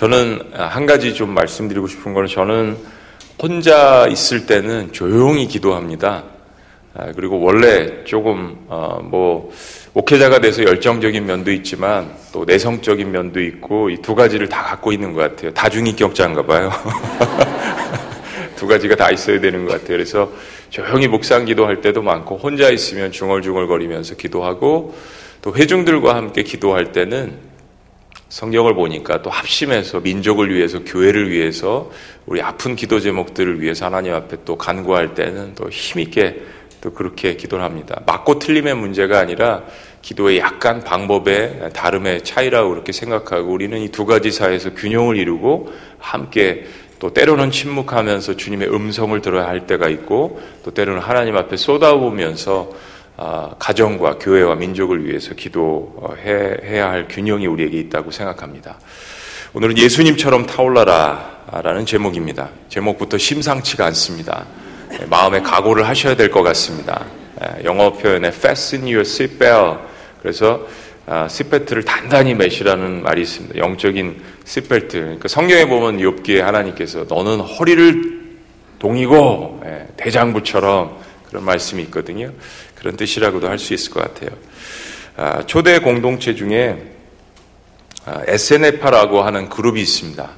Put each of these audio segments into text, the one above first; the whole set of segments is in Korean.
저는 한 가지 좀 말씀드리고 싶은 거는 저는 혼자 있을 때는 조용히 기도합니다. 아, 그리고 원래 조금 어, 뭐 목회자가 돼서 열정적인 면도 있지만 또 내성적인 면도 있고 이 두 가지를 다 갖고 있는 것 같아요. 다중인격자인가 봐요. 두 가지가 다 있어야 되는 것 같아요. 그래서 조용히 묵상 기도할 때도 많고 혼자 있으면 중얼중얼거리면서 기도하고 또 회중들과 함께 기도할 때는 성경을 보니까 또 합심해서 민족을 위해서 교회를 위해서 우리 아픈 기도 제목들을 위해서 하나님 앞에 또 간구할 때는 또 힘있게 또 그렇게 기도를 합니다. 맞고 틀림의 문제가 아니라 기도의 약간 방법의 다름의 차이라고 그렇게 생각하고 우리는 이 두 가지 사이에서 균형을 이루고 함께 또 때로는 침묵하면서 주님의 음성을 들어야 할 때가 있고 또 때로는 하나님 앞에 쏟아보면서 아, 가정과 교회와 민족을 위해서 기도해야 할 균형이 우리에게 있다고 생각합니다. 오늘은 예수님처럼 타올라라 라는 제목입니다. 제목부터 심상치가 않습니다. 네, 마음의 각오를 하셔야 될 것 같습니다. 네, 영어 표현에 fasten your seatbelt. 그래서 아, 시벨트를 단단히 매시라는 말이 있습니다. 영적인 시벨트. 그러니까 성경에 보면 욥기에 하나님께서 너는 허리를 동이고 예, 대장부처럼 그런 말씀이 있거든요. 그런 뜻이라고도 할 수 있을 것 같아요. 아, 초대 공동체 중에 아, SNF라고 하는 그룹이 있습니다.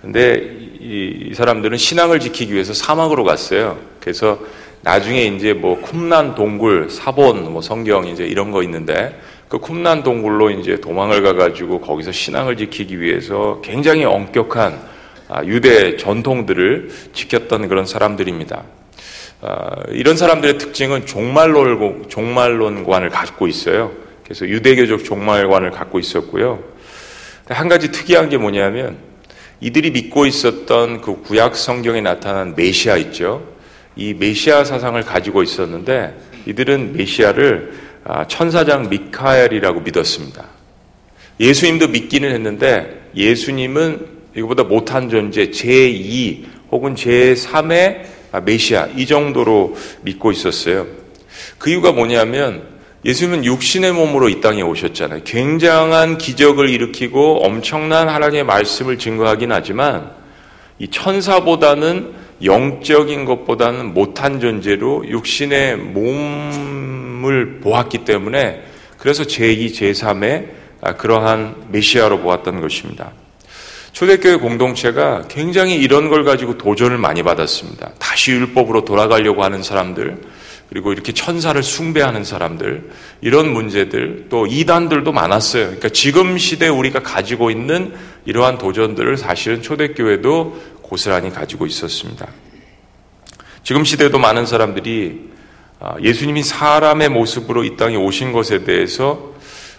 근데 이, 이, 사람들은 신앙을 지키기 위해서 사막으로 갔어요. 그래서 나중에 이제 뭐 쿰난 동굴, 사본, 뭐 성경 이제 이런 거 있는데 그 쿰난 동굴로 이제 도망을 가가지고 거기서 신앙을 지키기 위해서 굉장히 엄격한 아, 유대 전통들을 지켰던 그런 사람들입니다. 아, 이런 사람들의 특징은 종말론, 종말론관을 갖고 있어요. 그래서 유대교적 종말관을 갖고 있었고요. 한 가지 특이한 게 뭐냐면 이들이 믿고 있었던 그 구약 성경에 나타난 메시아 있죠. 이 메시아 사상을 가지고 있었는데 이들은 메시아를 아, 천사장 미카엘이라고 믿었습니다. 예수님도 믿기는 했는데 예수님은 이거보다 못한 존재 제2 혹은 제3의 아, 메시아 이 정도로 믿고 있었어요. 그 이유가 뭐냐면 예수님은 육신의 몸으로 이 땅에 오셨잖아요. 굉장한 기적을 일으키고 엄청난 하나님의 말씀을 증거하긴 하지만 이 천사보다는 영적인 것보다는 못한 존재로 육신의 몸을 보았기 때문에 그래서 제2, 제3의 아, 그러한 메시아로 보았던 것입니다. 초대교회 공동체가 굉장히 이런 걸 가지고 도전을 많이 받았습니다. 다시 율법으로 돌아가려고 하는 사람들, 그리고 이렇게 천사를 숭배하는 사람들, 이런 문제들, 또 이단들도 많았어요. 그러니까 지금 시대 우리가 가지고 있는 이러한 도전들을 사실은 초대교회도 고스란히 가지고 있었습니다. 지금 시대도 많은 사람들이 아, 예수님이 사람의 모습으로 이 땅에 오신 것에 대해서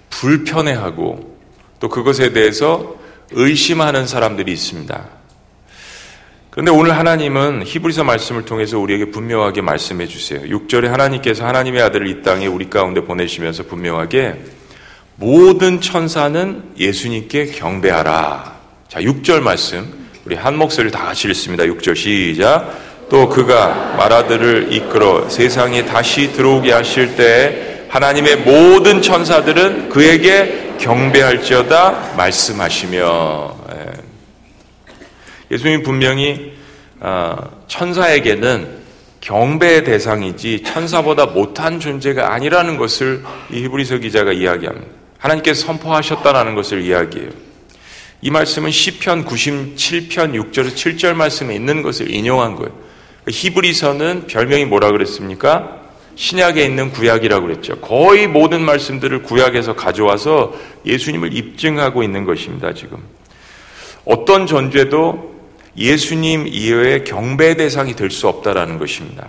불편해하고 또 그것에 대해서 의심하는 사람들이 있습니다. 그런데 오늘 하나님은 히브리서 말씀을 통해서 우리에게 분명하게 말씀해 주세요. 6절에 하나님께서 하나님의 아들을 이 땅에 우리 가운데 보내시면서 분명하게 모든 천사는 예수님께 경배하라. 자, 6절 말씀. 우리 한 목소리를 다 같이 읽습니다. 6절 시작. 또 그가 말아들을 이끌어 세상에 다시 들어오게 하실 때 하나님의 모든 천사들은 그에게 경배할지어다 말씀하시며 예. 예수님 분명히 아, 천사에게는 경배의 대상이지 천사보다 못한 존재가 아니라는 것을 이 히브리서 기자가 이야기합니다. 하나님께서 선포하셨다는 것을 이야기해요. 이 말씀은 시편 97편 6절 7절 말씀에 있는 것을 인용한 거예요. 히브리서는 별명이 뭐라 그랬습니까? 신약에 있는 구약이라고 그랬죠. 거의 모든 말씀들을 구약에서 가져와서 예수님을 입증하고 있는 것입니다, 지금. 어떤 존재도 예수님 이외에 경배 대상이 될 수 없다라는 것입니다.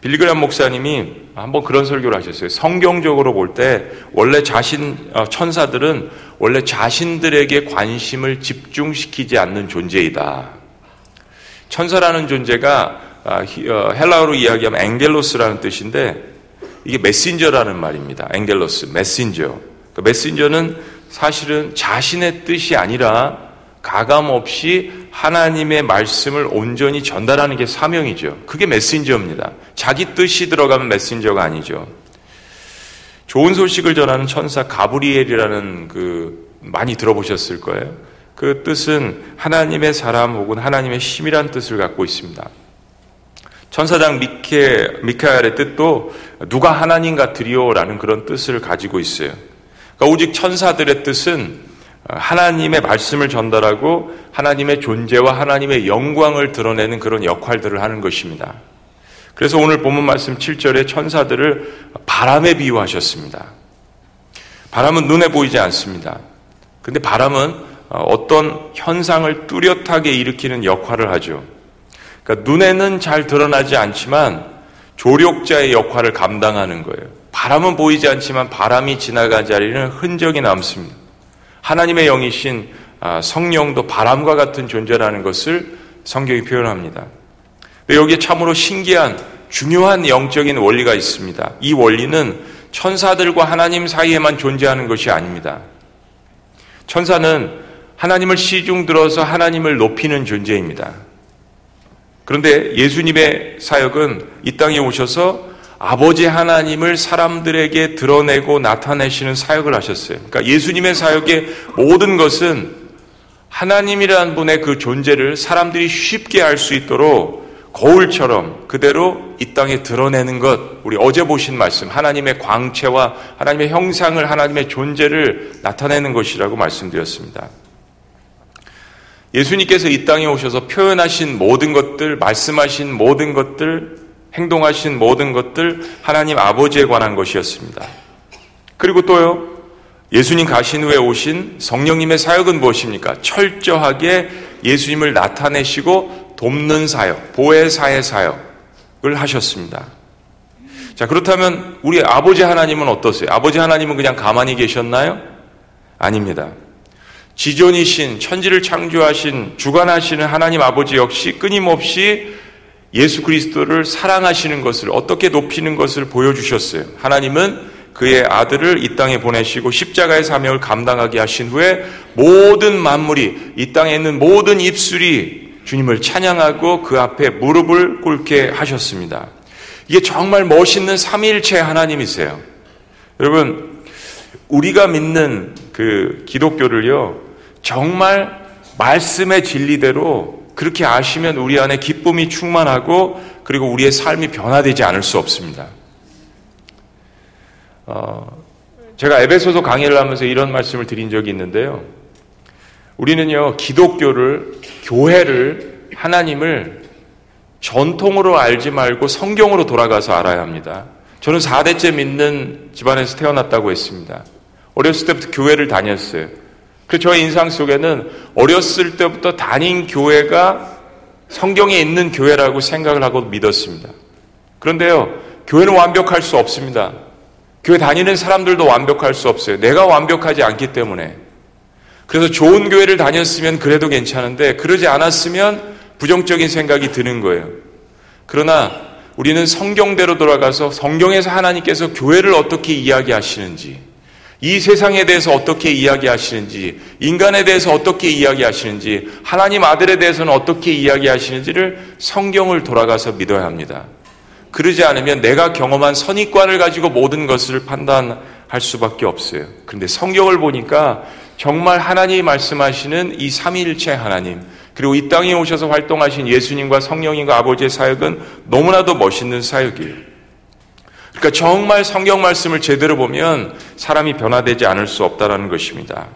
빌리그람 목사님이 한번 그런 설교를 하셨어요. 성경적으로 볼 때 원래 자신 어, 천사들은 원래 자신들에게 관심을 집중시키지 않는 존재이다. 천사라는 존재가 헬라어로 이야기하면 앵겔로스라는 뜻인데 이게 메신저라는 말입니다. 앵겔로스, 메신저. 그 메신저는 사실은 자신의 뜻이 아니라 가감 없이 하나님의 말씀을 온전히 전달하는 게 사명이죠. 그게 메신저입니다. 자기 뜻이 들어가면 메신저가 아니죠. 좋은 소식을 전하는 천사 가브리엘이라는 그 많이 들어보셨을 거예요. 그 뜻은 하나님의 사람 혹은 하나님의 힘이란 뜻을 갖고 있습니다. 천사장 미케, 미카엘의 뜻도 누가 하나님 같으리오라는 그런 뜻을 가지고 있어요. 그러니까 오직 천사들의 뜻은 하나님의 말씀을 전달하고 하나님의 존재와 하나님의 영광을 드러내는 그런 역할들을 하는 것입니다. 그래서 오늘 본문 말씀 7절에 천사들을 바람에 비유하셨습니다. 바람은 눈에 보이지 않습니다. 근데 바람은 어떤 현상을 뚜렷하게 일으키는 역할을 하죠. 그러니까 눈에는 잘 드러나지 않지만 조력자의 역할을 감당하는 거예요. 바람은 보이지 않지만 바람이 지나간 자리는 흔적이 남습니다. 하나님의 영이신 아, 성령도 바람과 같은 존재라는 것을 성경이 표현합니다. 여기에 참으로 신기한 중요한 영적인 원리가 있습니다. 이 원리는 천사들과 하나님 사이에만 존재하는 것이 아닙니다. 천사는 하나님을 시중 들어서 하나님을 높이는 존재입니다. 그런데 예수님의 사역은 이 땅에 오셔서 아버지 하나님을 사람들에게 드러내고 나타내시는 사역을 하셨어요. 그러니까 예수님의 사역의 모든 것은 하나님이라는 분의 그 존재를 사람들이 쉽게 알 수 있도록 거울처럼 그대로 이 땅에 드러내는 것, 우리 어제 보신 말씀, 하나님의 광채와 하나님의 형상을, 하나님의 존재를 나타내는 것이라고 말씀드렸습니다. 예수님께서 이 땅에 오셔서 표현하신 모든 것들, 말씀하신 모든 것들, 행동하신 모든 것들 하나님 아버지에 관한 것이었습니다. 그리고 또요, 예수님 가신 후에 오신 성령님의 사역은 무엇입니까? 철저하게 예수님을 나타내시고 돕는 사역, 보혜사의 사역을 하셨습니다. 자, 그렇다면 우리 아버지 하나님은 어떠세요? 아버지 하나님은 그냥 가만히 계셨나요? 아닙니다. 지존이신 천지를 창조하신 주관하시는 하나님 아버지 역시 끊임없이 예수 그리스도를 사랑하시는 것을 어떻게 높이는 것을 보여주셨어요. 하나님은 그의 아들을 이 땅에 보내시고 십자가의 사명을 감당하게 하신 후에 모든 만물이 이 땅에 있는 모든 입술이 주님을 찬양하고 그 앞에 무릎을 꿇게 하셨습니다. 이게 정말 멋있는 삼위일체 하나님이세요. 여러분 우리가 믿는 그 기독교를요, 정말 말씀의 진리대로 그렇게 아시면 우리 안에 기쁨이 충만하고 그리고 우리의 삶이 변화되지 않을 수 없습니다. 어, 제가 에베소서 강의를 하면서 이런 말씀을 드린 적이 있는데요. 우리는요, 기독교를, 교회를, 하나님을 전통으로 알지 말고 성경으로 돌아가서 알아야 합니다. 저는 4대째 믿는 집안에서 태어났다고 했습니다. 어렸을 때부터 교회를 다녔어요. 그 저의 인상 속에는 어렸을 때부터 다닌 교회가 성경에 있는 교회라고 생각을 하고 믿었습니다. 그런데요, 교회는 완벽할 수 없습니다. 교회 다니는 사람들도 완벽할 수 없어요. 내가 완벽하지 않기 때문에. 그래서 좋은 교회를 다녔으면 그래도 괜찮은데, 그러지 않았으면 부정적인 생각이 드는 거예요. 그러나 우리는 성경대로 돌아가서 성경에서 하나님께서 교회를 어떻게 이야기하시는지, 이 세상에 대해서 어떻게 이야기하시는지, 인간에 대해서 어떻게 이야기하시는지, 하나님 아들에 대해서는 어떻게 이야기하시는지를 성경을 돌아가서 믿어야 합니다. 그러지 않으면 내가 경험한 선입관을 가지고 모든 것을 판단할 수밖에 없어요. 그런데 성경을 보니까 정말 하나님이 말씀하시는 이 삼위일체 하나님, 그리고 이 땅에 오셔서 활동하신 예수님과 성령님과 아버지의 사역은 너무나도 멋있는 사역이에요. 그러니까 정말 성경 말씀을 제대로 보면 사람이 변화되지 않을 수 없다라는 것입니다.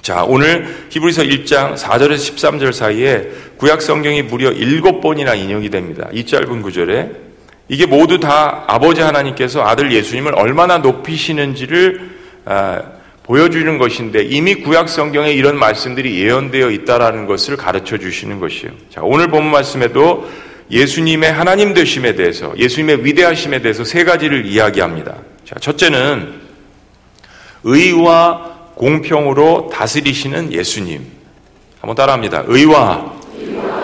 자, 오늘 히브리서 1장 4절에서 13절 사이에 구약 성경이 무려 7번이나 인용이 됩니다. 이 짧은 구절에 이게 모두 다 아버지 하나님께서 아들 예수님을 얼마나 높이시는지를 아, 보여주는 것인데 이미 구약 성경에 이런 말씀들이 예언되어 있다라는 것을 가르쳐 주시는 것이에요. 자, 오늘 본 말씀에도 예수님의 하나님 되심에 대해서, 예수님의 위대하심에 대해서 세 가지를 이야기합니다. 자, 첫째는 의와 공평으로 다스리시는 예수님. 한번 따라합니다. 의와,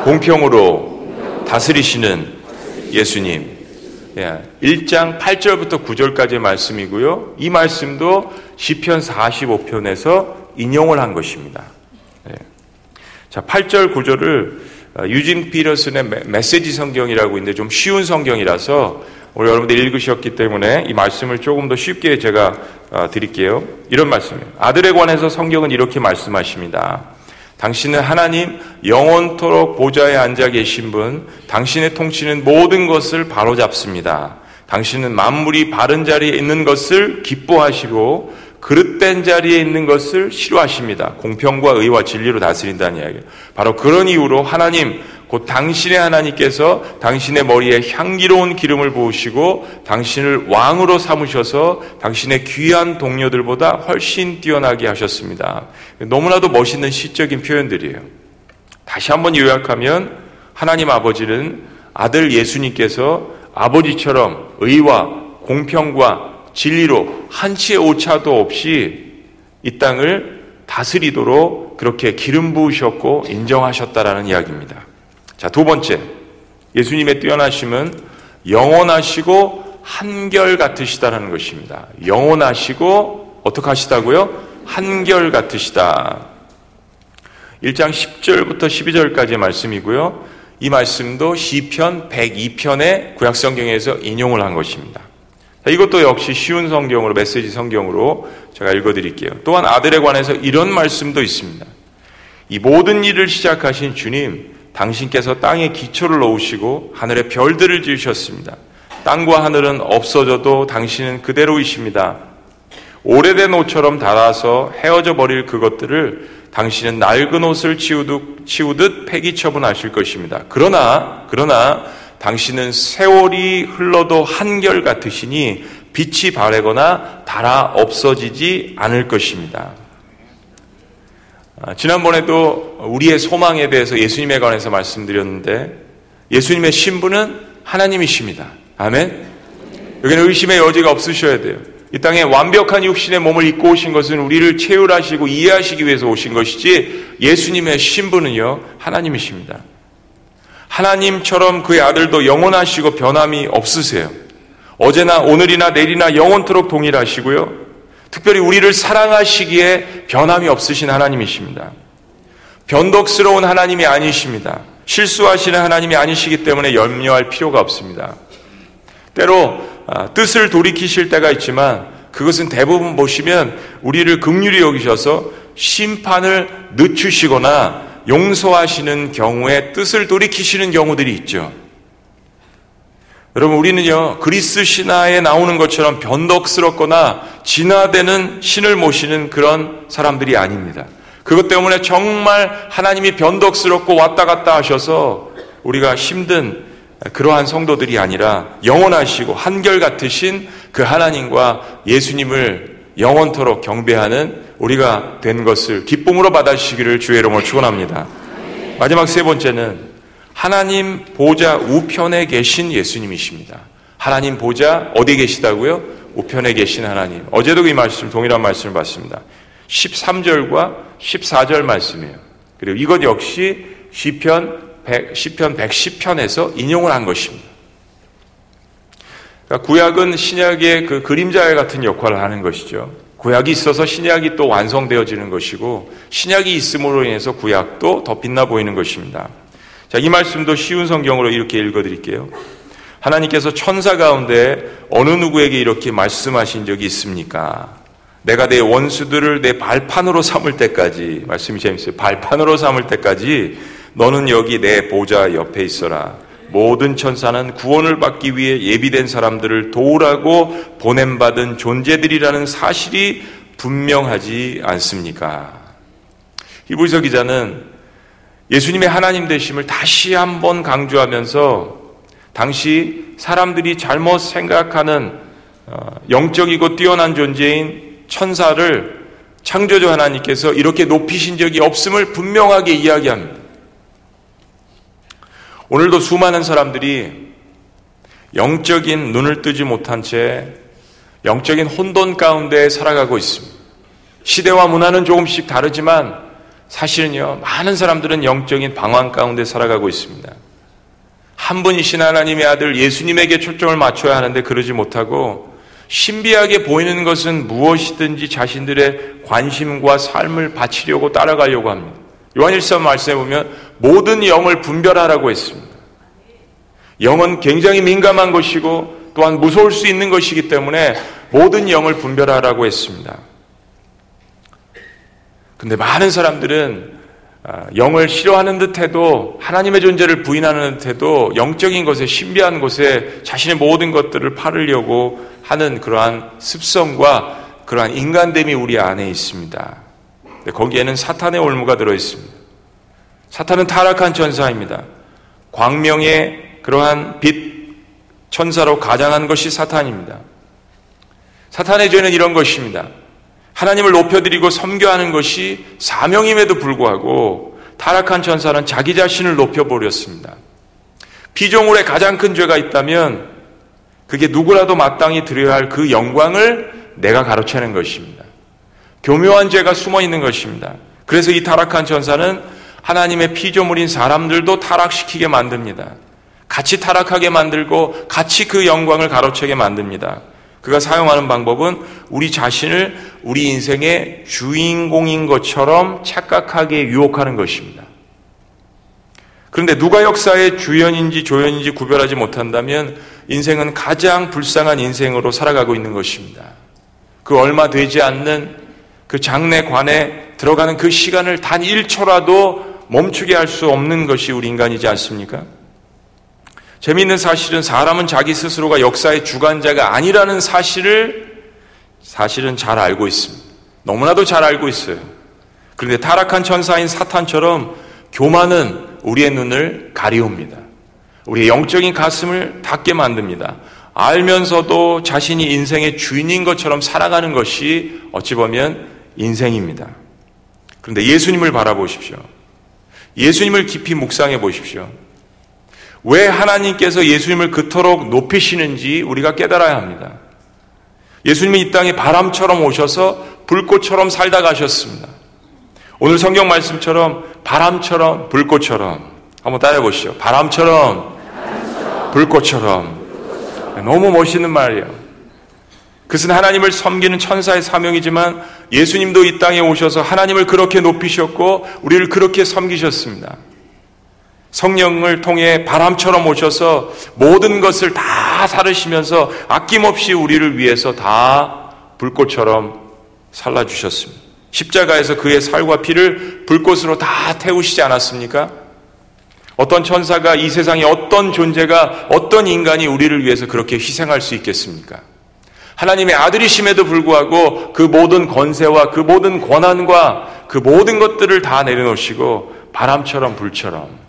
공평으로 다스리시는 예수님. 예, 1장 8절부터 9절까지의 말씀이고요. 이 말씀도 시편 45편에서 인용을 한 것입니다. 예. 자, 8절 9절을 어, 유진 피러슨의 메시지 성경이라고 있는데 좀 쉬운 성경이라서 우리 여러분들 읽으셨기 때문에 이 말씀을 조금 더 쉽게 제가 어, 드릴게요. 이런 말씀이에요. 아들에 관해서 성경은 이렇게 말씀하십니다. 당신은 하나님 영원토록 보좌에 앉아 계신 분, 당신의 통치는 모든 것을 바로잡습니다. 당신은 만물이 바른 자리에 있는 것을 기뻐하시고 그릇된 자리에 있는 것을 싫어하십니다. 공평과 의와 진리로 다스린다는 이야기예요. 바로 그런 이유로 하나님 곧 당신의 하나님께서 당신의 머리에 향기로운 기름을 부으시고 당신을 왕으로 삼으셔서 당신의 귀한 동료들보다 훨씬 뛰어나게 하셨습니다. 너무나도 멋있는 시적인 표현들이에요. 다시 한번 요약하면 하나님 아버지는 아들 예수님께서 아버지처럼 의와 공평과 진리로 한치의 오차도 없이 이 땅을 다스리도록 그렇게 기름 부으셨고 인정하셨다라는 이야기입니다. 자, 두 번째. 예수님의 뛰어나심은 영원하시고 한결 같으시다라는 것입니다. 영원하시고 어떻게 하시다고요? 한결 같으시다. 1장 10절부터 12절까지의 말씀이고요. 이 말씀도 시편 102편의 구약 성경에서 인용을 한 것입니다. 이것도 역시 쉬운 성경으로 메시지 성경으로 제가 읽어 드릴게요. 또한 아들에 관해서 이런 말씀도 있습니다. 이 모든 일을 시작하신 주님 당신께서 땅에 기초를 놓으시고 하늘에 별들을 지으셨습니다. 땅과 하늘은 없어져도 당신은 그대로이십니다. 오래된 옷처럼 닳아서 헤어져 버릴 그것들을 당신은 낡은 옷을 치우듯, 치우듯 폐기 처분하실 것입니다. 그러나, 그러나 당신은 세월이 흘러도 한결 같으시니 빛이 바래거나 달아 없어지지 않을 것입니다. 아, 지난번에도 우리의 소망에 대해서 예수님에 관해서 말씀드렸는데 예수님의 신부는 하나님이십니다. 아멘. 여기는 의심의 여지가 없으셔야 돼요. 이 땅에 완벽한 육신의 몸을 입고 오신 것은 우리를 체휼하시고 이해하시기 위해서 오신 것이지 예수님의 신부는요 하나님이십니다. 하나님처럼 그의 아들도 영원하시고 변함이 없으세요. 어제나 오늘이나 내일이나 영원토록 동일하시고요. 특별히 우리를 사랑하시기에 변함이 없으신 하나님이십니다. 변덕스러운 하나님이 아니십니다. 실수하시는 하나님이 아니시기 때문에 염려할 필요가 없습니다. 때로 아, 뜻을 돌이키실 때가 있지만 그것은 대부분 보시면 우리를 극률이 여기셔서 심판을 늦추시거나 용서하시는 경우에 뜻을 돌이키시는 경우들이 있죠. 여러분 우리는요 그리스 신화에 나오는 것처럼 변덕스럽거나 진화되는 신을 모시는 그런 사람들이 아닙니다. 그것 때문에 정말 하나님이 변덕스럽고 왔다 갔다 하셔서 우리가 힘든 그러한 성도들이 아니라 영원하시고 한결 같으신 그 하나님과 예수님을 영원토록 경배하는 우리가 된 것을 기쁨으로 받아주시기를 주의 이름으로 축원합니다. 마지막 세 번째는 하나님 보좌 우편에 계신 예수님이십니다. 하나님 보좌 어디 계시다고요? 우편에 계신 하나님. 어제도 이 말씀, 동일한 말씀을 봤습니다. 13절과 14절 말씀이에요. 그리고 이것 역시 시편 100, 시편 110편에서 인용을 한 것입니다. 그러니까 구약은 신약의 그 그림자 같은 역할을 하는 것이죠. 구약이 있어서 신약이 또 완성되어지는 것이고 신약이 있음으로 인해서 구약도 더 빛나 보이는 것입니다. 자, 이 말씀도 쉬운 성경으로 이렇게 읽어 드릴게요. 하나님께서 천사 가운데 어느 누구에게 이렇게 말씀하신 적이 있습니까? 내가 내 원수들을 내 발판으로 삼을 때까지, 말씀이 재밌어요. 발판으로 삼을 때까지 너는 여기 내 보좌 옆에 있어라. 모든 천사는 구원을 받기 위해 예비된 사람들을 도우라고 보냄받은 존재들이라는 사실이 분명하지 않습니까? 히브리서 기자는 예수님의 하나님 되심을 다시 한번 강조하면서 당시 사람들이 잘못 생각하는 어, 영적이고 뛰어난 존재인 천사를 창조주 하나님께서 이렇게 높이신 적이 없음을 분명하게 이야기합니다. 오늘도 수많은 사람들이 영적인 눈을 뜨지 못한 채 영적인 혼돈 가운데 살아가고 있습니다. 시대와 문화는 조금씩 다르지만 사실은요, 많은 사람들은 영적인 방황 가운데 살아가고 있습니다. 한 분이신 하나님의 아들 예수님에게 초점을 맞춰야 하는데 그러지 못하고 신비하게 보이는 것은 무엇이든지 자신들의 관심과 삶을 바치려고 따라가려고 합니다. 요한일서 말씀에 보면 모든 영을 분별하라고 했습니다. 영은 굉장히 민감한 것이고 또한 무서울 수 있는 것이기 때문에 모든 영을 분별하라고 했습니다. 근데 많은 사람들은 아, 영을 싫어하는 듯해도 하나님의 존재를 부인하는 듯해도 영적인 것에 신비한 곳에 자신의 모든 것들을 팔으려고 하는 그러한 습성과 그러한 인간됨이 우리 안에 있습니다. 거기에는 사탄의 올무가 들어 있습니다. 사탄은 타락한 천사입니다. 광명의 그러한 빛 천사로 가장한 것이 사탄입니다. 사탄의 죄는 이런 것입니다. 하나님을 높여드리고 섬겨하는 것이 사명임에도 불구하고 타락한 천사는 자기 자신을 높여버렸습니다. 피조물의 가장 큰 죄가 있다면 그게 누구라도 마땅히 드려야 할 그 영광을 내가 가로채는 것입니다. 교묘한 죄가 숨어 있는 것입니다. 그래서 이 타락한 천사는 하나님의 피조물인 사람들도 타락시키게 만듭니다. 같이 타락하게 만들고 같이 그 영광을 가로채게 만듭니다. 그가 사용하는 방법은 우리 자신을 우리 인생의 주인공인 것처럼 착각하게 유혹하는 것입니다. 그런데 누가 역사의 주연인지 조연인지 구별하지 못한다면 인생은 가장 불쌍한 인생으로 살아가고 있는 것입니다. 그 얼마 되지 않는 그 장례관에 들어가는 그 시간을 단 1초라도 멈추게 할 수 없는 것이 우리 인간이지 않습니까? 재미있는 사실은 사람은 자기 스스로가 역사의 주관자가 아니라는 사실을 사실은 잘 알고 있습니다. 너무나도 잘 알고 있어요. 그런데 타락한 천사인 사탄처럼 교만은 우리의 눈을 가리웁니다. 우리의 영적인 가슴을 닫게 만듭니다. 알면서도 자신이 인생의 주인인 것처럼 살아가는 것이 어찌 보면 인생입니다. 그런데 예수님을 바라보십시오. 예수님을 깊이 묵상해 보십시오. 왜 하나님께서 예수님을 그토록 높이시는지 우리가 깨달아야 합니다. 예수님이 이 땅에 바람처럼 오셔서 불꽃처럼 살다 가셨습니다. 오늘 성경 말씀처럼 바람처럼 불꽃처럼 한번 따라해 보시죠. 바람처럼, 불꽃처럼. 너무 멋있는 말이에요. 그것은 하나님을 섬기는 천사의 사명이지만 예수님도 이 땅에 오셔서 하나님을 그렇게 높이셨고 우리를 그렇게 섬기셨습니다. 성령을 통해 바람처럼 오셔서 모든 것을 다 사르시면서 아낌없이 우리를 위해서 다 불꽃처럼 살라주셨습니다. 십자가에서 그의 살과 피를 불꽃으로 다 태우시지 않았습니까? 어떤 천사가 이 세상에 어떤 존재가 어떤 인간이 우리를 위해서 그렇게 희생할 수 있겠습니까? 하나님의 아들이심에도 불구하고 그 모든 권세와 그 모든 권한과 그 모든 것들을 다 내려놓으시고 바람처럼 불처럼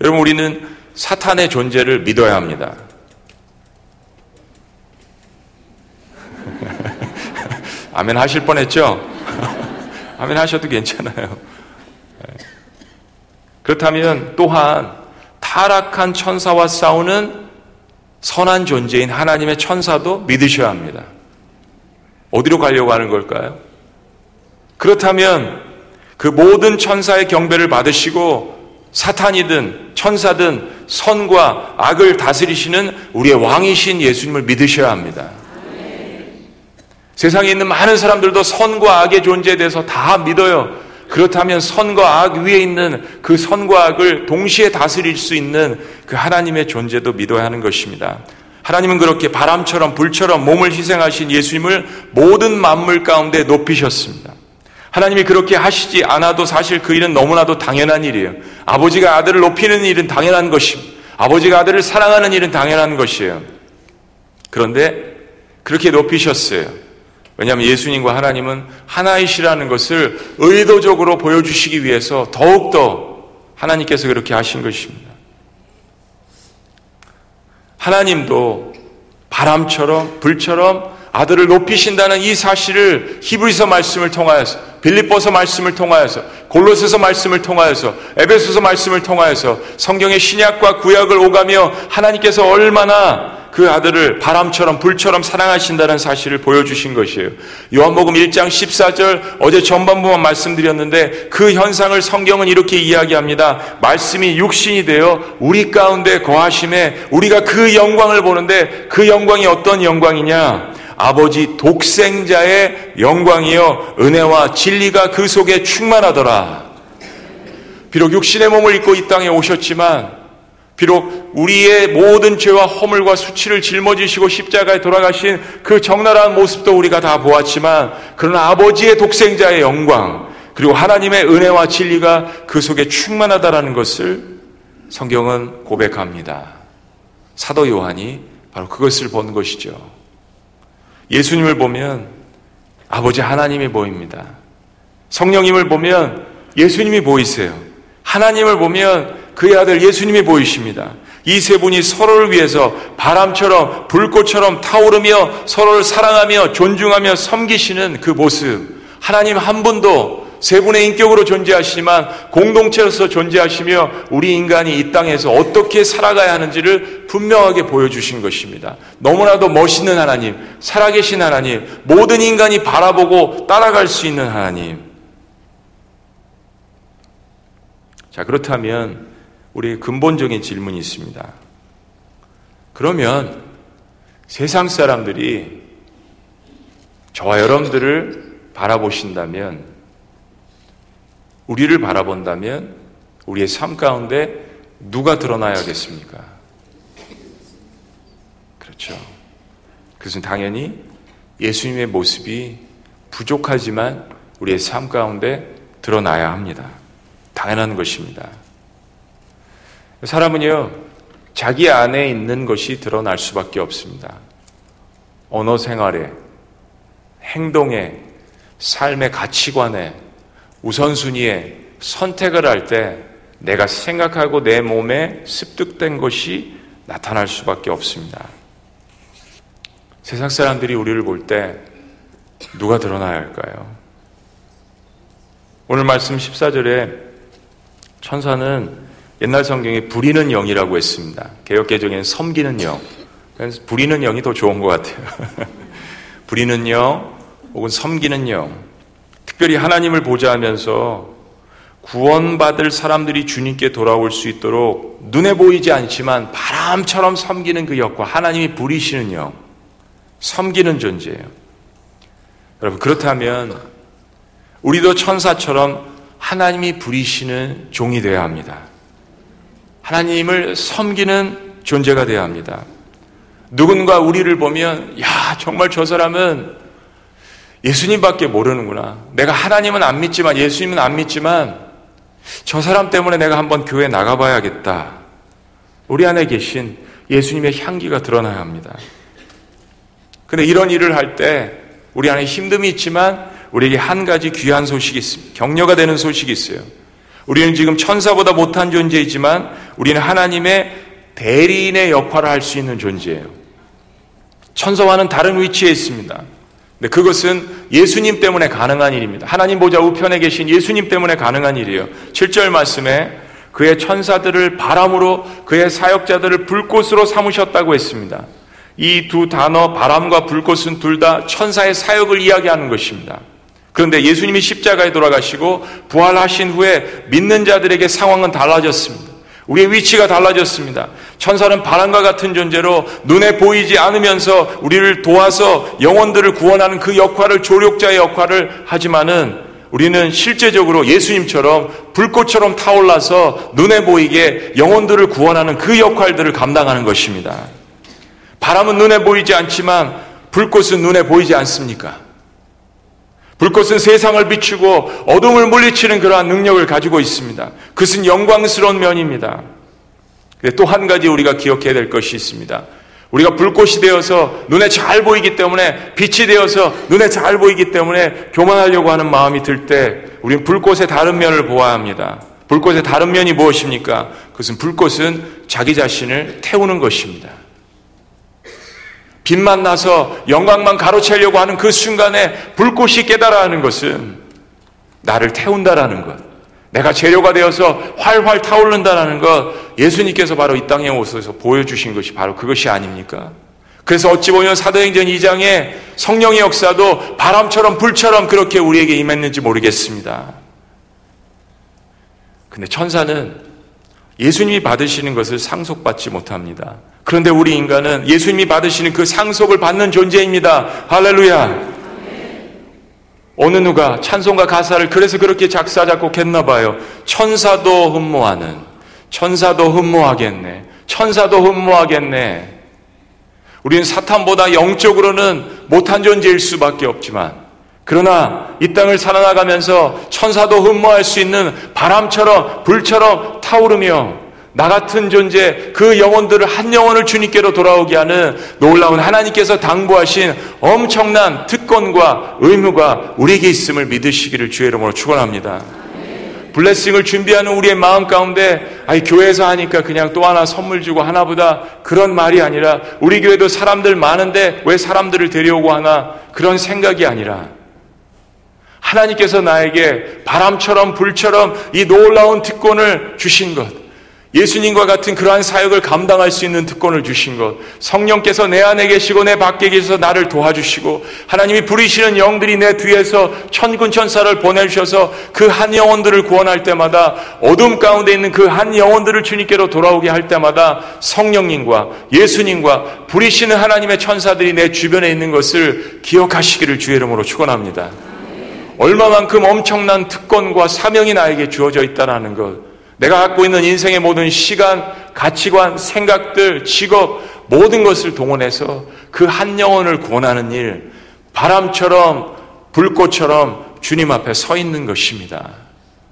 여러분, 우리는 사탄의 존재를 믿어야 합니다. 아멘 하실 뻔 했죠? 아멘 하셔도 괜찮아요. 그렇다면 또한 타락한 천사와 싸우는 선한 존재인 하나님의 천사도 믿으셔야 합니다. 어디로 가려고 하는 걸까요? 그렇다면 그 모든 천사의 경배를 받으시고 사탄이든 천사든 선과 악을 다스리시는 우리의 왕이신 예수님을 믿으셔야 합니다. 세상에 있는 많은 사람들도 선과 악의 존재에 대해서 다 믿어요. 그렇다면 선과 악 위에 있는 그 선과 악을 동시에 다스릴 수 있는 그 하나님의 존재도 믿어야 하는 것입니다. 하나님은 그렇게 바람처럼 불처럼 몸을 희생하신 예수님을 모든 만물 가운데 높이셨습니다. 하나님이 그렇게 하시지 않아도 사실 그 일은 너무나도 당연한 일이에요. 아버지가 아들을 높이는 일은 당연한 것입니다. 아버지가 아들을 사랑하는 일은 당연한 것이에요. 그런데 그렇게 높이셨어요. 왜냐하면 예수님과 하나님은 하나이시라는 것을 의도적으로 보여주시기 위해서 더욱더 하나님께서 그렇게 하신 것입니다. 하나님도 바람처럼 불처럼 아들을 높이신다는 이 사실을 히브리서 말씀을 통하여서 빌립보서 말씀을 통하여서 골로새서 말씀을 통하여서 에베소서 말씀을 통하여서 성경의 신약과 구약을 오가며 하나님께서 얼마나 그 아들을 바람처럼 불처럼 사랑하신다는 사실을 보여주신 것이에요. 요한복음 1장 14절 어제 전반부만 말씀드렸는데 그 현상을 성경은 이렇게 이야기합니다. 말씀이 육신이 되어 우리 가운데 거하심에 우리가 그 영광을 보는데 그 영광이 어떤 영광이냐? 아버지 독생자의 영광이요 은혜와 진리가 그 속에 충만하더라. 비록 육신의 몸을 입고 이 땅에 오셨지만 비록 우리의 모든 죄와 허물과 수치를 짊어지시고 십자가에 돌아가신 그 적나라한 모습도 우리가 다 보았지만 그러나 아버지의 독생자의 영광 그리고 하나님의 은혜와 진리가 그 속에 충만하다라는 것을 성경은 고백합니다. 사도 요한이 바로 그것을 본 것이죠. 예수님을 보면 아버지 하나님이 보입니다. 성령님을 보면 예수님이 보이세요. 하나님을 보면 그의 아들 예수님이 보이십니다. 이 세 분이 서로를 위해서 바람처럼 불꽃처럼 타오르며 서로를 사랑하며 존중하며 섬기시는 그 모습. 하나님 한 분도 세 분의 인격으로 존재하시지만 공동체로서 존재하시며 우리 인간이 이 땅에서 어떻게 살아가야 하는지를 분명하게 보여주신 것입니다. 너무나도 멋있는 하나님, 살아계신 하나님, 모든 인간이 바라보고 따라갈 수 있는 하나님. 자, 그렇다면 우리 근본적인 질문이 있습니다. 그러면 세상 사람들이 저와 여러분들을 바라보신다면 우리를 바라본다면 우리의 삶 가운데 누가 드러나야겠습니까? 그렇죠. 그것은 당연히 예수님의 모습이 부족하지만 우리의 삶 가운데 드러나야 합니다. 당연한 것입니다. 사람은요, 자기 안에 있는 것이 드러날 수밖에 없습니다. 언어 생활에, 행동에, 삶의 가치관에, 우선순위에 선택을 할 때 내가 생각하고 내 몸에 습득된 것이 나타날 수밖에 없습니다. 세상 사람들이 우리를 볼 때 누가 드러나야 할까요? 오늘 말씀 14절에 천사는 옛날 성경에 부리는 영이라고 했습니다. 개혁개정에는 섬기는 영. 부리는 영이 더 좋은 것 같아요. 부리는 영 혹은 섬기는 영. 특별히 하나님을 보자 하면서 구원받을 사람들이 주님께 돌아올 수 있도록 눈에 보이지 않지만 바람처럼 섬기는 그 역과 하나님이 부리시는 영, 섬기는 존재예요. 여러분, 그렇다면 우리도 천사처럼 하나님이 부리시는 종이 되어야 합니다. 하나님을 섬기는 존재가 되어야 합니다. 누군가 우리를 보면, 야, 정말 저 사람은 예수님밖에 모르는구나. 내가 하나님은 안 믿지만 예수님은 안 믿지만 저 사람 때문에 내가 한번 교회 나가봐야겠다. 우리 안에 계신 예수님의 향기가 드러나야 합니다. 근데 이런 일을 할 때 우리 안에 힘듦이 있지만 우리에게 한 가지 귀한 소식이 있습니다. 격려가 되는 소식이 있어요. 우리는 지금 천사보다 못한 존재이지만 우리는 하나님의 대리인의 역할을 할 수 있는 존재예요. 천사와는 다른 위치에 있습니다. 네, 그것은 예수님 때문에 가능한 일입니다. 하나님 보좌 우편에 계신 예수님 때문에 가능한 일이에요. 7절 말씀에 그의 천사들을 바람으로 그의 사역자들을 불꽃으로 삼으셨다고 했습니다. 이 두 단어 바람과 불꽃은 둘 다 천사의 사역을 이야기하는 것입니다. 그런데 예수님이 십자가에 돌아가시고 부활하신 후에 믿는 자들에게 상황은 달라졌습니다. 우리의 위치가 달라졌습니다. 천사는 바람과 같은 존재로 눈에 보이지 않으면서 우리를 도와서 영혼들을 구원하는 그 역할을 조력자의 역할을 하지만은 우리는 실제적으로 예수님처럼 불꽃처럼 타올라서 눈에 보이게 영혼들을 구원하는 그 역할들을 감당하는 것입니다. 바람은 눈에 보이지 않지만 불꽃은 눈에 보이지 않습니까? 불꽃은 세상을 비추고 어둠을 물리치는 그러한 능력을 가지고 있습니다. 그것은 영광스러운 면입니다. 또 한 가지 우리가 기억해야 될 것이 있습니다. 우리가 불꽃이 되어서 눈에 잘 보이기 때문에 빛이 되어서 눈에 잘 보이기 때문에 교만하려고 하는 마음이 들 때 우리는 불꽃의 다른 면을 보아야 합니다. 불꽃의 다른 면이 무엇입니까? 그것은 불꽃은 자기 자신을 태우는 것입니다. 빛만 나서 영광만 가로채려고 하는 그 순간에 불꽃이 깨달아 하는 것은 나를 태운다라는 것. 내가 재료가 되어서 활활 타오른다라는 것. 예수님께서 바로 이 땅에 오셔서 보여주신 것이 바로 그것이 아닙니까? 그래서 어찌 보면 사도행전 2장에 성령의 역사도 바람처럼 불처럼 그렇게 우리에게 임했는지 모르겠습니다. 근데 천사는 예수님이 받으시는 것을 상속받지 못합니다. 그런데 우리 인간은 예수님이 받으시는 그 상속을 받는 존재입니다. 할렐루야. 어느 누가 찬송가 가사를 그래서 그렇게 작사 작곡했나 봐요. 천사도 흠모하는 천사도 흠모하겠네. 천사도 흠모하겠네. 우리는 사탄보다 영적으로는 못한 존재일 수밖에 없지만 그러나 이 땅을 살아나가면서 천사도 흠모할 수 있는 바람처럼 불처럼 타오르며 나 같은 존재 그 영혼들을 한 영혼을 주님께로 돌아오게 하는 놀라운 하나님께서 당부하신 엄청난 특권과 의무가 우리에게 있음을 믿으시기를 주의 이름으로 축원합니다. 블레싱을 준비하는 우리의 마음 가운데 아니 교회에서 하니까 그냥 또 하나 선물 주고 하나보다 그런 말이 아니라 우리 교회도 사람들 많은데 왜 사람들을 데려오고 하나 그런 생각이 아니라 하나님께서 나에게 바람처럼 불처럼 이 놀라운 특권을 주신 것 예수님과 같은 그러한 사역을 감당할 수 있는 특권을 주신 것, 성령께서 내 안에 계시고 내 밖에 계셔서 나를 도와주시고, 하나님이 부리시는 영들이 내 뒤에서 천군 천사를 보내주셔서 그 한 영혼들을 구원할 때마다 어둠 가운데 있는 그 한 영혼들을 주님께로 돌아오게 할 때마다 성령님과 예수님과 부리시는 하나님의 천사들이 내 주변에 있는 것을 기억하시기를 주의 이름으로 축원합니다. 얼마만큼 엄청난 특권과 사명이 나에게 주어져 있다라는 것. 내가 갖고 있는 인생의 모든 시간, 가치관, 생각들, 직업, 모든 것을 동원해서 그 한 영혼을 구원하는 일, 바람처럼, 불꽃처럼 주님 앞에 서 있는 것입니다.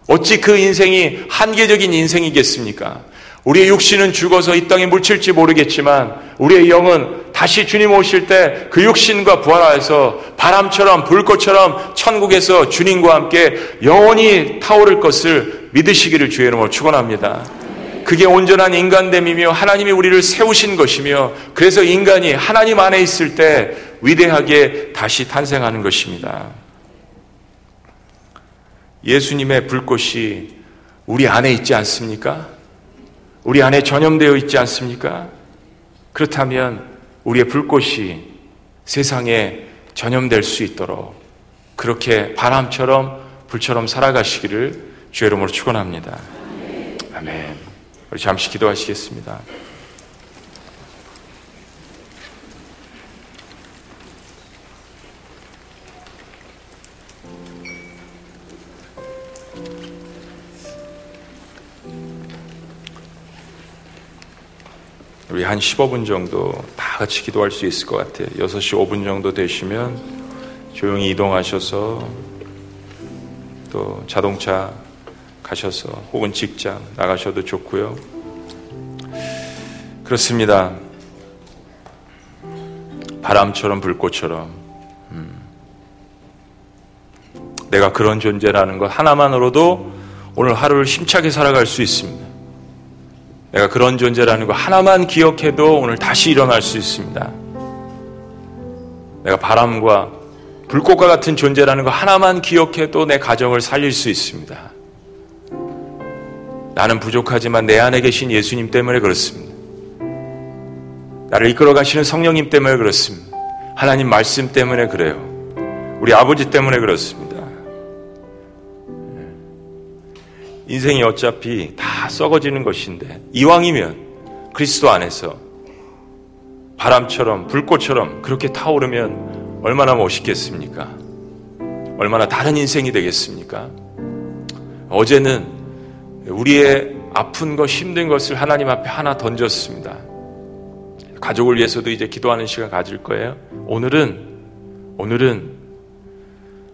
어찌 그 인생이 한계적인 인생이겠습니까? 우리의 육신은 죽어서 이 땅에 묻힐지 모르겠지만 우리의 영은 다시 주님 오실 때 그 육신과 부활하여서 바람처럼 불꽃처럼 천국에서 주님과 함께 영원히 타오를 것을 믿으시기를 주의 이름으로 축원합니다. 그게 온전한 인간됨이며 하나님이 우리를 세우신 것이며 그래서 인간이 하나님 안에 있을 때 위대하게 다시 탄생하는 것입니다. 예수님의 불꽃이 우리 안에 있지 않습니까? 우리 안에 전염되어 있지 않습니까? 그렇다면 우리의 불꽃이 세상에 전염될 수 있도록 그렇게 바람처럼 불처럼 살아가시기를 주의 이름으로 축원합니다. 아멘. 우리 잠시 기도하시겠습니다. 우리 한 15분 정도 다 같이 기도할 수 있을 것 같아요. 6시 5분 정도 되시면 조용히 이동하셔서 또 자동차 가셔서 혹은 직장 나가셔도 좋고요. 그렇습니다. 바람처럼 불꽃처럼 음. 내가 그런 존재라는 것 하나만으로도 오늘 하루를 힘차게 살아갈 수 있습니다. 내가 그런 존재라는 거 하나만 기억해도 오늘 다시 일어날 수 있습니다. 내가 바람과 불꽃과 같은 존재라는 거 하나만 기억해도 내 가정을 살릴 수 있습니다. 나는 부족하지만 내 안에 계신 예수님 때문에 그렇습니다. 나를 이끌어 가시는 성령님 때문에 그렇습니다. 하나님 말씀 때문에 그래요. 우리 아버지 때문에 그렇습니다. 인생이 어차피 다 썩어지는 것인데 이왕이면 그리스도 안에서 바람처럼 불꽃처럼 그렇게 타오르면 얼마나 멋있겠습니까? 얼마나 다른 인생이 되겠습니까? 어제는 우리의 아픈 것, 힘든 것을 하나님 앞에 하나 던졌습니다. 가족을 위해서도 이제 기도하는 시간 가질 거예요. 오늘은, 오늘은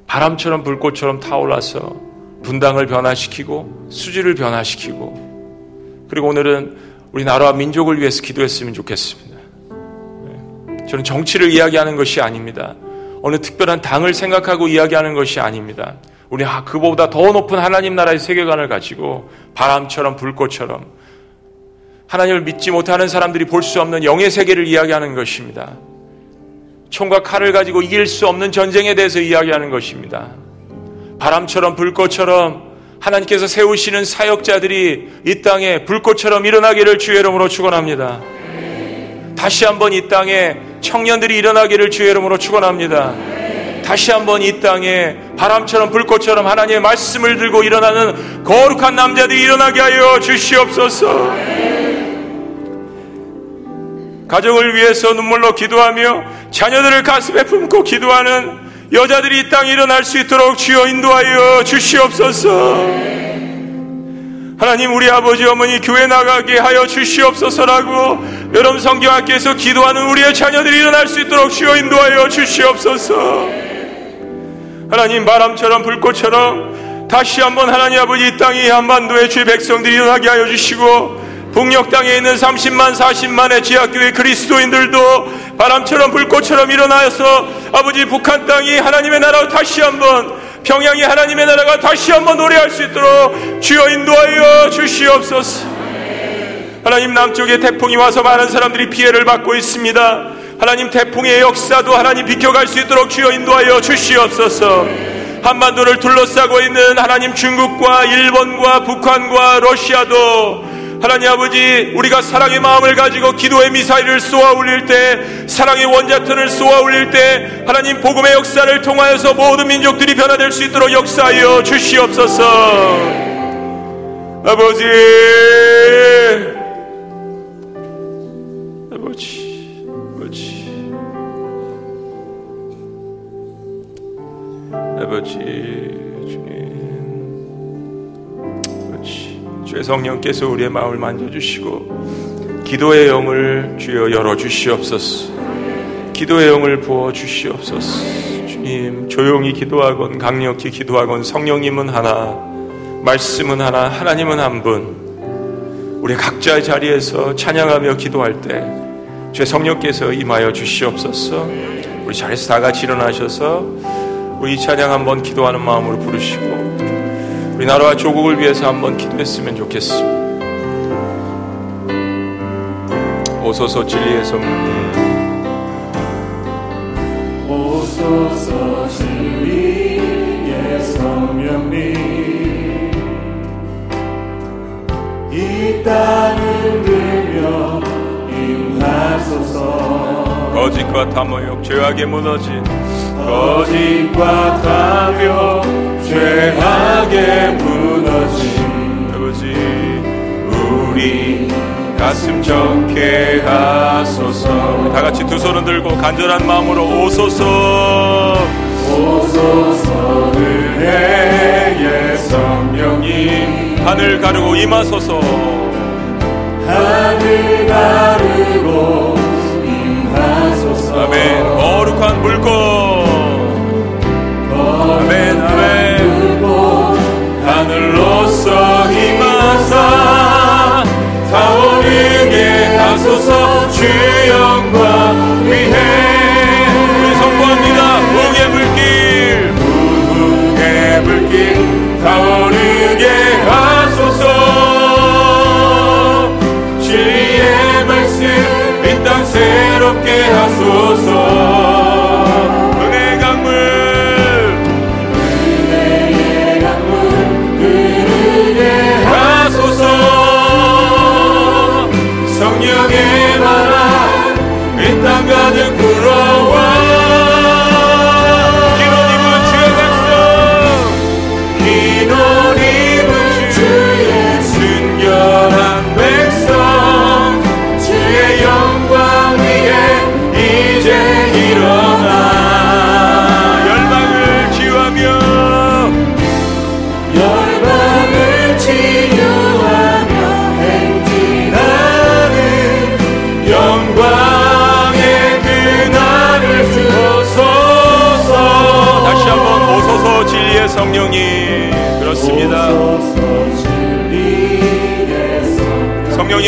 바람처럼 불꽃처럼 타올라서 분당을 변화시키고 수지를 변화시키고 그리고 오늘은 우리 나라와 민족을 위해서 기도했으면 좋겠습니다. 네. 저는 정치를 이야기하는 것이 아닙니다. 어느 특별한 당을 생각하고 이야기하는 것이 아닙니다. 우리 그보다 더 높은 하나님 나라의 세계관을 가지고 바람처럼 불꽃처럼 하나님을 믿지 못하는 사람들이 볼 수 없는 영의 세계를 이야기하는 것입니다. 총과 칼을 가지고 이길 수 없는 전쟁에 대해서 이야기하는 것입니다. 바람처럼 불꽃처럼 하나님께서 세우시는 사역자들이 이 땅에 불꽃처럼 일어나기를 주의 이름으로 축원합니다. 다시 한번 이 땅에 청년들이 일어나기를 주의 이름으로 축원합니다. 다시 한번 이 땅에 바람처럼 불꽃처럼 하나님의 말씀을 들고 일어나는 거룩한 남자들이 일어나게 하여 주시옵소서. 가족을 위해서 눈물로 기도하며 자녀들을 가슴에 품고 기도하는 여자들이 이 땅에 일어날 수 있도록 주여 인도하여 주시옵소서. 하나님 우리 아버지 어머니 교회 나가게 하여 주시옵소서라고 여러분 성경학교에서 기도하는 우리의 자녀들이 일어날 수 있도록 주여 인도하여 주시옵소서. 하나님 바람처럼 불꽃처럼 다시 한번 하나님 아버지 이 땅이 한반도의 주의 백성들이 일어나게 하여 주시고 북녘 땅에 있는 30만 40만의 지하교회 그리스도인들도 바람처럼 불꽃처럼 일어나서 아버지 북한 땅이 하나님의 나라로 다시 한번 평양이 하나님의 나라가 다시 한번 노래할 수 있도록 주여 인도하여 주시옵소서. 하나님 남쪽에 태풍이 와서 많은 사람들이 피해를 받고 있습니다. 하나님 태풍의 역사도 하나님 비켜갈 수 있도록 주여 인도하여 주시옵소서. 한반도를 둘러싸고 있는 하나님 중국과 일본과 북한과 러시아도 하나님 아버지 우리가 사랑의 마음을 가지고 기도의 미사일을 쏘아 올릴 때 사랑의 원자탄을 쏘아 올릴 때 하나님 복음의 역사를 통하여서 모든 민족들이 변화될 수 있도록 역사하여 주시옵소서. 아버지! 아버지 아버지. 아버지 주의 성령께서 우리의 마음을 만져주시고 기도의 영을 주여 열어주시옵소서. 기도의 영을 부어주시옵소서. 주님 조용히 기도하건 강력히 기도하건 성령님은 하나 말씀은 하나 하나님은 한 분. 우리 각자의 자리에서 찬양하며 기도할 때 주의 성령께서 임하여 주시옵소서. 우리 자리에서 다 같이 일어나셔서 우리 찬양 한번 기도하는 마음으로 부르시고 우리 나라와 조국을 위해서 한번 기도했으면 좋겠습니다. 오소서 진리의 성령님 오소서 진리의 성령님 이 땅을 들며 임하소서 거짓과 탐욕 죄악에 무너진 거짓과 탐욕 죄악에 무너진 아버지? 우리 가슴 적게 하소서. 다 같이 두 손을 들고 간절한 마음으로 오소서. 오소서 은혜의 성령님 하늘 가르고 임하소서. 하늘 가르고 아멘. 거룩한 물고 아멘 아멘. 하늘로서 임하사. 타오르게 하소서. 주 성령이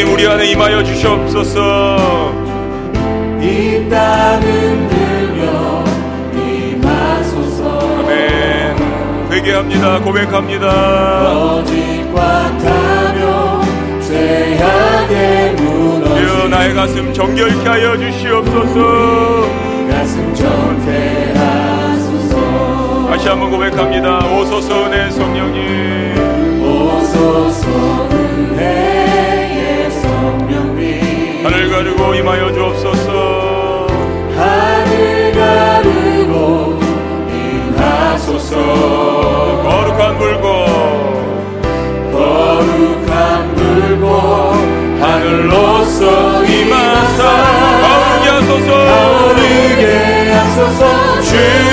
성령님 우리 안에 임하여 주시옵소서. 이 땅은 들며 임하소서. 아멘. 회개합니다. 고백합니다. 거짓과 타며 죄악에 무너진 나의 가슴 정결케 하여 주시옵소서. 가슴 정케 다시 한번 고백합니다. 오소서 은혜 성령님. 오소서 가르고 임하여 주옵소서. 하늘 가르고 임하소서. 거룩한 물고 거룩한 물고 하늘로서 임하사. 가오르게 하소서. 가오르게 하소서. 주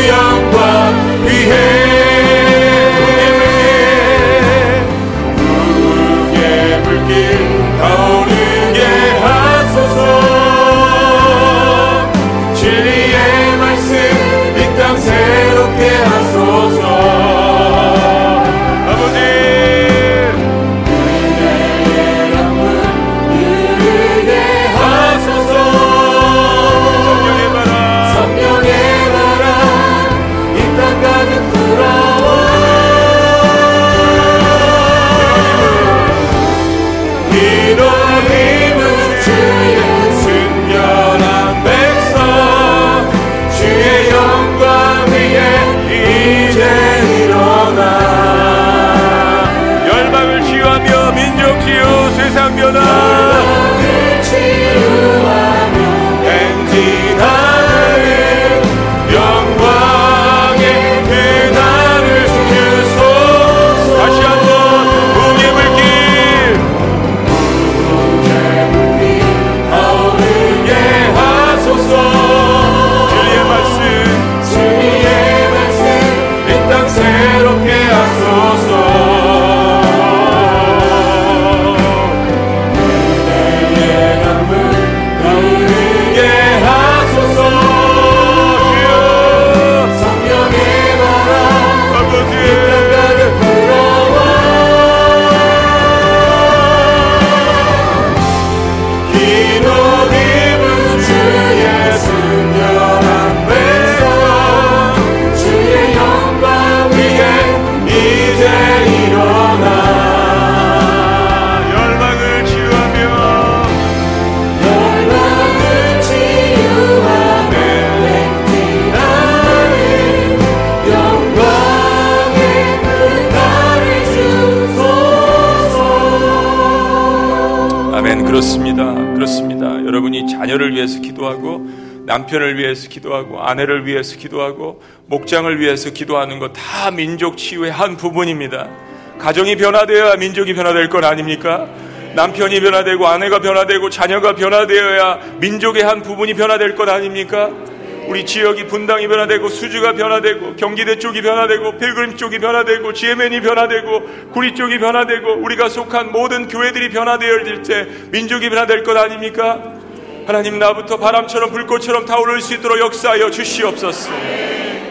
아내를 위해서 기도하고 목장을 위해서 기도하는 것 다 민족 치유의 한 부분입니다. 가정이 변화되어야 민족이 변화될 건 아닙니까? 남편이 변화되고 아내가 변화되고 자녀가 변화되어야 민족의 한 부분이 변화될 것 아닙니까? 우리 지역이 분당이 변화되고 수주가 변화되고 경기대 쪽이 변화되고 필그림 쪽이 변화되고 GMN이 변화되고 구리 쪽이 변화되고 우리가 속한 모든 교회들이 변화되어질 때 민족이 변화될 것 아닙니까? 하나님 나부터 바람처럼 불꽃처럼 타오를 수 있도록 역사하여 주시옵소서.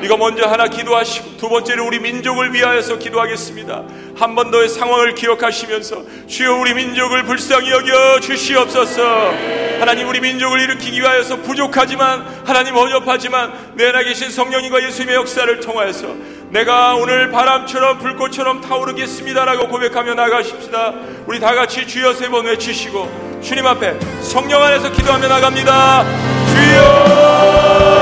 이거 먼저 하나 기도하시고 두 번째로 우리 민족을 위하여서 기도하겠습니다. 한 번 더의 상황을 기억하시면서 주여 우리 민족을 불쌍히 여겨 주시옵소서. 하나님 우리 민족을 일으키기 위하여서 부족하지만 하나님 어렵하지만 내 안에 계신 성령님과 예수님의 역사를 통하여서 내가 오늘 바람처럼 불꽃처럼 타오르겠습니다라고 고백하며 나가십시다. 우리 다 같이 주여 세 번 외치시고 주님 앞에 성령 안에서 기도하며 나갑니다. 주여!